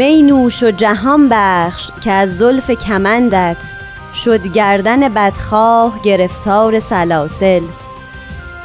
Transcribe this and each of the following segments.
می نوش و جهان بخش که از زلف کمندت شد گردن بدخواه گرفتار سلاسل.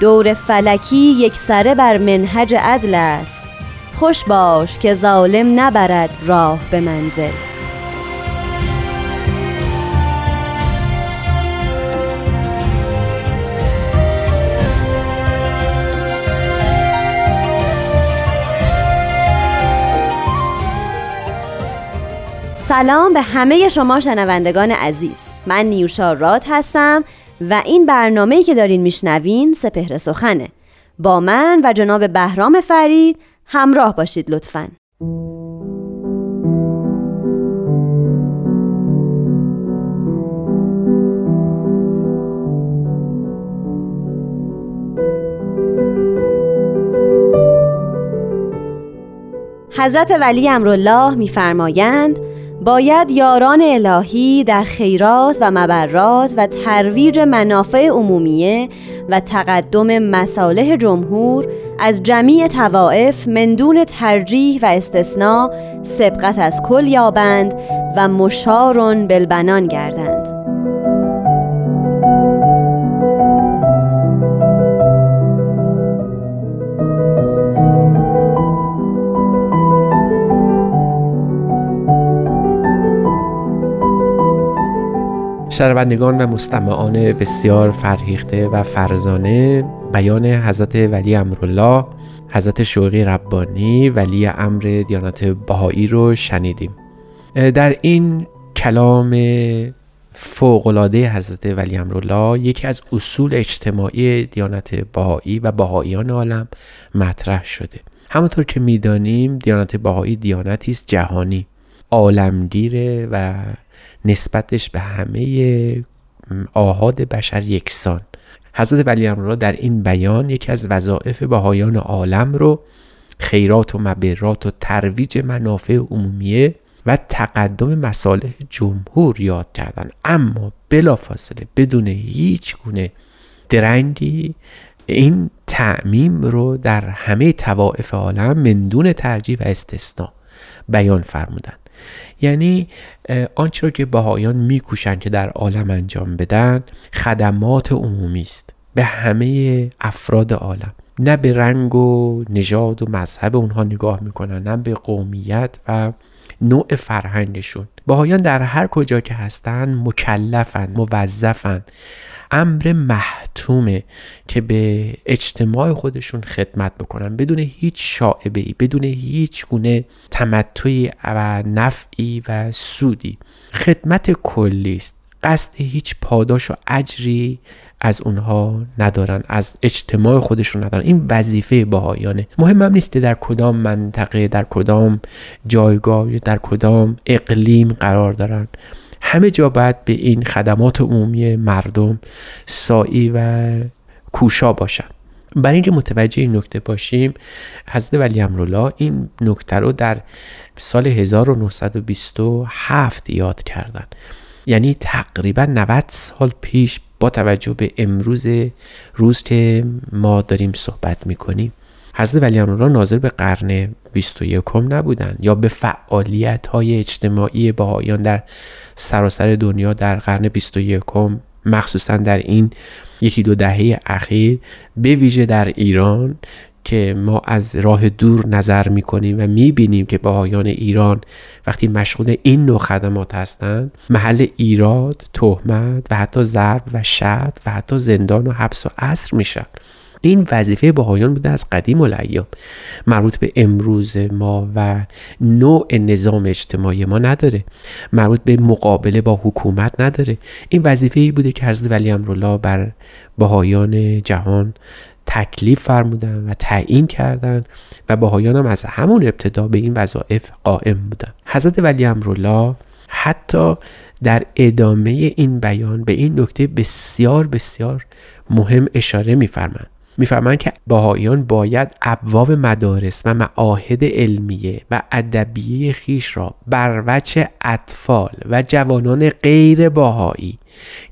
دور فلکی یک سره بر منهج عدل است. خوش باش که ظالم نبرد راه به منزل. سلام به همه شما شنوندگان عزیز. من نیوشا راد هستم و این برنامه که دارین میشنوین سپهر سخنه. با من و جناب بهرام فرید همراه باشید لطفا. حضرت ولی امرالله میفرمایند باید یاران الهی در خیرات و مبرات و ترویج منافع عمومیه و تقدم مصالح جمهور از جمیع توائف مندون ترجیح و استثناء سبقت از کل یابند و مشارون بالبنان گردند. شنوندگان و مستمعان بسیار فرهیخته و فرزانه بیان حضرت ولی امرالله حضرت شوقی ربانی ولی امر دیانت بهایی رو شنیدیم. در این کلام فوقلاده حضرت ولی امرالله یکی از اصول اجتماعی دیانت بهایی و بهاییان عالم مطرح شده. همونطور که می‌دانیم دیانت بهایی دیانتی است جهانی عالمگیره و نسبتش به همه آهاد بشر یکسان. حضرت ولی امرالله در این بیان یکی از وظایف بهایان عالم رو خیرات و مبرات و ترویج منافع عمومیه و تقدم مصالح جمهور یاد کردن. اما بلافاصله بدون هیچ گونه درنگی این تعمیم رو در همه توائف عالم مندون ترجیح و استثناء بیان فرمودن. یعنی آنچه را که بهایان میکوشند که در عالم انجام بدن خدمات عمومی است. به همه افراد عالم. نه به رنگ و نژاد و مذهب اونها نگاه می‌کنن نه به قومیت و نوع فرهنگشون. بهایان در هر کجا که هستن مکلفن موظفن. امر محتومه که به اجتماع خودشون خدمت بکنن. بدون هیچ شاعبه ای بدون هیچ گونه تمتعی و نفعی و سودی. خدمت کلی است. قصد هیچ پاداش و اجری از اونها ندارن از اجتماع خودشون ندارن. این وظیفه باهایانه مهم هم نیست در کدام منطقه در کدام جایگاه در کدام اقلیم قرار دارن. همه جا باید به این خدمات عمومی مردم سایی و کوشا باشن. برای اینکه متوجه این نکته باشیم حضرت ولی امرالله این نکته رو در سال 1927 یاد کردن. یعنی تقریبا 90 سال پیش با توجه به امروز روز که ما داریم صحبت می‌کنیم حضرت ولی امرالله ناظر به قرن 21 نبودن یا به فعالیت های اجتماعی بهایان در سراسر دنیا در قرن 21 مخصوصا در این یکی دو دهه اخیر به ویژه در ایران که ما از راه دور نظر می‌کنیم و می‌بینیم که بهایان ایران وقتی مشغول این نوع خدمات هستند محل ایراد، تهمت و حتی ضرب و شد و حتی زندان و حبس و اسر میشن. این وظیفه بهایان بوده از قدیم الایام مربوط به امروز ما و نوع نظام اجتماعی ما نداره. مربوط به مقابله با حکومت نداره. این وظیفه ای بوده که حضرت ولی امرالله بر بهایان جهان تکلیف فرمودن و تعیین کردند و بهایان هم از همون ابتدا به این وظایف قائم بودن حضرت ولی امرالله حتی در ادامه این بیان به این نکته بسیار بسیار مهم اشاره میفرمند میفرمایند که باهایان باید ابواب مدارس و معاهد علمیه و ادبیه خیش را بر وجه اطفال و جوانان غیر باهایی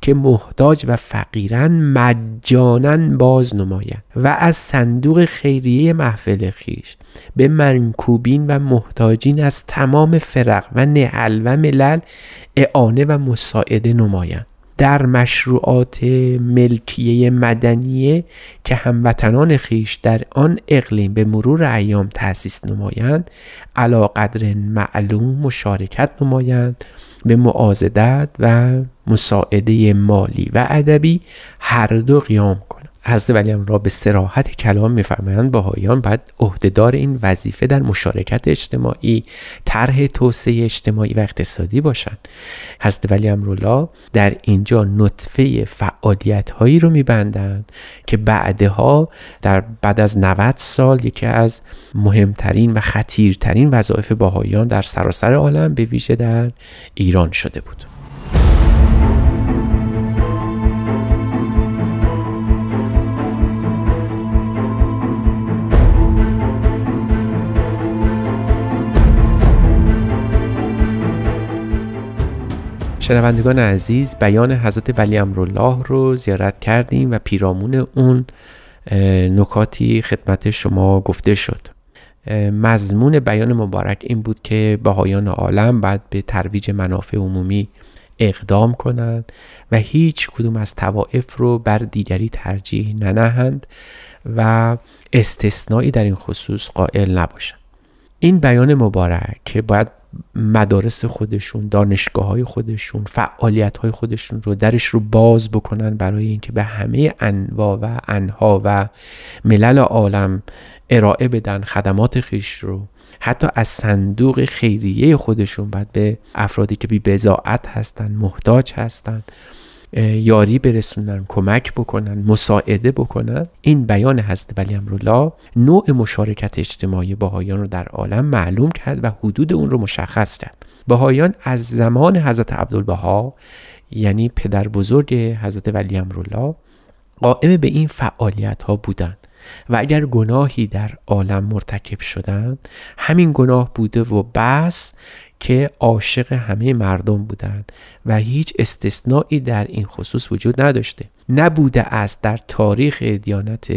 که محتاج و فقیرن مجانا باز نمایند و از صندوق خیریه محفل خیش به منکوبین و محتاجین از تمام فرق و نهل و ملل اعانه و مساعده نمایند. در مشروعات ملکیه مدنیه که هموطنان خیش در آن اقلیم به مرور ایام تأسیس نمایند علا قدر معلوم مشارکت نمایند به معازدت و مساعده مالی و ادبی هر دو قیام حضرت ولی را به سراحت کلام میفرمایند. بهایان باید عهدهدار این وظیفه در مشارکت اجتماعی طرح توسعه اجتماعی و اقتصادی باشند. حضرت ولی امرولا در اینجا نطفه فعالیت هایی رو میبندند که بعدها در بعد از 90 سال یکی از مهمترین و خطیرترین وظایف باهایان در سراسر عالم به ویژه در ایران شده بود. شنوندگان عزیز بیان حضرت ولی امرالله رو زیارت کردیم و پیرامون اون نکاتی خدمت شما گفته شد. مضمون بیان مبارک این بود که بهایان عالم باید به ترویج منافع عمومی اقدام کنند و هیچ کدوم از توائف رو بر دیگری ترجیح ننهند و استثنایی در این خصوص قائل نباشند. این بیان مبارک که باید مدارس خودشون دانشگاه های خودشون فعالیت های خودشون رو درش رو باز بکنن برای اینکه به همه انواع و انها و ملل عالم ارائه بدن خدمات خیش رو. حتی از صندوق خیریه خودشون بعد به افرادی که بی بزاعت هستن محتاج هستن. یاری برسونن کمک بکنن مساعده بکنن. این بیان حضرت ولی امرالله نوع مشارکت اجتماعی باهایان رو در عالم معلوم کرد و حدود اون رو مشخص کرد. باهایان از زمان حضرت عبدالبها یعنی پدر بزرگ حضرت ولی امرالله قائم به این فعالیت ها بودند. و اگر گناهی در عالم مرتکب شدند همین گناه بوده و بس که عاشق همه مردم بودند و هیچ استثنایی در این خصوص وجود نداشته. نبوده است در تاریخ دیانت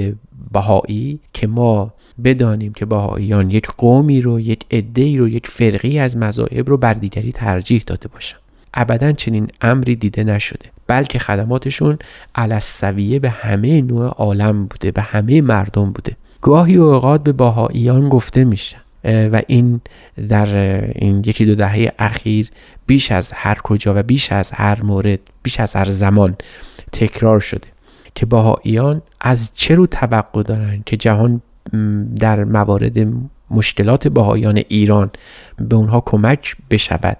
بهایی که ما بدانیم که بهاییان یک قومی رو یک عده رو یک فرقی از مذاهب رو بر دیگری ترجیح داده باشند ابدا چنین امری دیده نشده. بلکه خدماتشون علسویه به همه نوع عالم بوده به همه مردم بوده. گاهی اوقات به باهاییان گفته میشه. و این در این یکی دو دهه اخیر بیش از هر کجا و بیش از هر مورد بیش از هر زمان تکرار شده که باهاییان از چه رو توقع دارن که جهان در موارد مشکلات باهایان ایران به اونها کمک بشود؟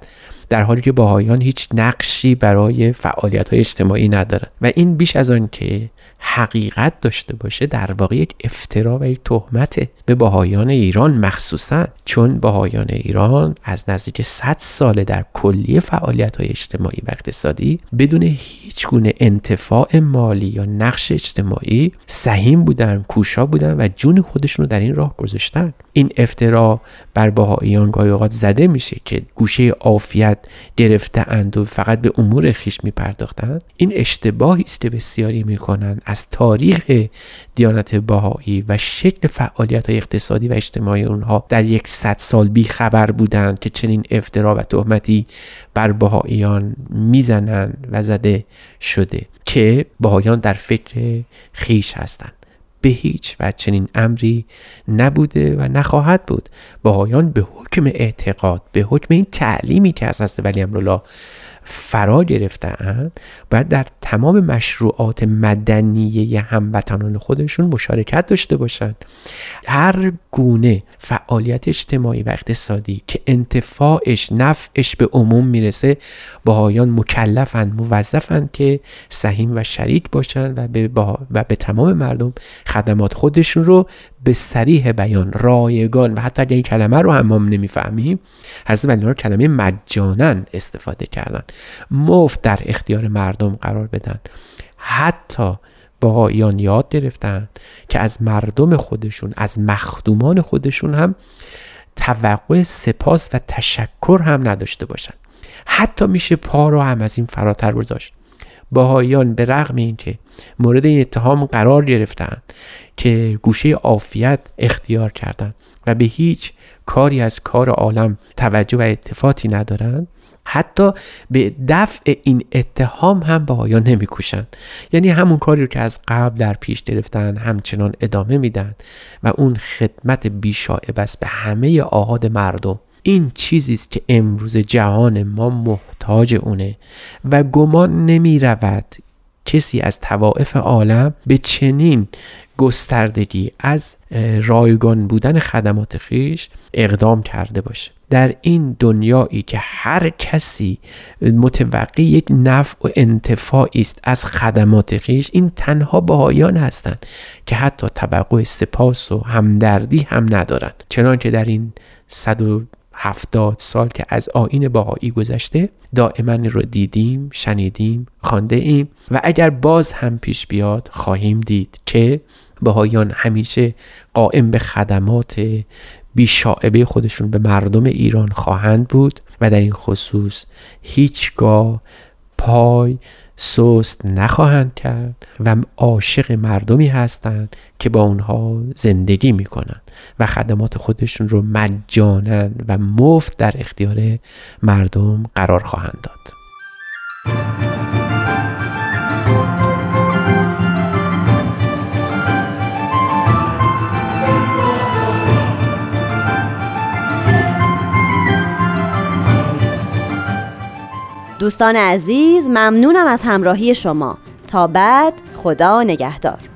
در حالی که باهایان هیچ نقشی برای فعالیت های اجتماعی ندارن. و این بیش از آن که حقیقت داشته باشه در واقع یک افترا و یک تهمت به باهایان ایران مخصوصا چون باهایان ایران از نزدیک 100 ساله در کلیه فعالیت های اجتماعی و اقتصادی بدون هیچ گونه انتفاع مالی یا نقش اجتماعی سهیم بودن کوشا بودن و جون خودشون رو در این راه گذاشتن. این افترا بر باهایان گاهی اوقات زده میشه که گوشه عافیت گرفته اند و فقط به امور خیش میپرداختند این اشتباهی است که بسیاری می‌کنند. از تاریخ دیانت باهایی و شکل فعالیت های اقتصادی و اجتماعی اونها در یک صد سال بی خبر بودند که چنین افترا و تهمتی بر باهاییان می‌زنند و زده شده که باهایان در فکر خیش هستند. به هیچ و چنین امری نبوده و نخواهد بود. باهایان به حکم اعتقاد به حکم این تعلیمی که از حضرت ولی امرالله فرا گرفتهاند باید در تمام مشروعات مدنی هموطنان خودشون مشارکت داشته باشند. هر گونه فعالیت اجتماعی و اقتصادی که انتفاعش نفعش به عموم می‌رسه باهایان مکلفن موظفن که سهیم و شریک باشن و به, و به تمام مردم خدمات خودشون رو به سریح بیان رایگان. و حتی اگر این کلمه رو هم ما نمی‌فهمیم حضرت ولی کلمه مجانن استفاده کردن. مفت در اختیار مردم قرار بدن. حتی باهایان یاد گرفتن که از مردم خودشون از مخدومان خودشون هم توقع سپاس و تشکر هم نداشته باشن. حتی میشه پا رو هم از این فراتر گذاشت. باهایان به رغم اینکه مورد اتهام قرار گرفتن که گوشه عافیت اختیار کردند و به هیچ کاری از کار عالم توجه و اتفاقی ندارند حتی به دفع این اتهام هم بهایان نمیکوشند. یعنی همون کاری رو که از قبل در پیش گرفتن همچنان ادامه میدن و اون خدمت بیشاعب است به همه آهاد مردم. این چیزی است که امروز جهان ما محتاج اونه و گمان نمی رود کسی از توائف عالم به چنین گستردگی از رایگان بودن خدمات خیش اقدام کرده باشه. در این دنیایی که هر کسی متوقع یک نفع و انتفاعی است از خدمات خیش این تنها بهایان هستند که حتی توقع سپاس و همدردی هم ندارند. چنانکه در این صد و هفتاد سال که از آین باهایی گذشته دائما رو دیدیم شنیدیم خانده ایم و اگر باز هم پیش بیاد خواهیم دید که بهایان همیشه قائم به خدمات بیشاعبه خودشون به مردم ایران خواهند بود و در این خصوص هیچگاه پای سست نخواهند کرد و عاشق مردمی هستند که با اونها زندگی می‌کنند و خدمات خودشون رو مجانا و مفت در اختیار مردم قرار خواهند داد. دوستان عزیز ممنونم از همراهی شما. تا بعد خدا نگهدار.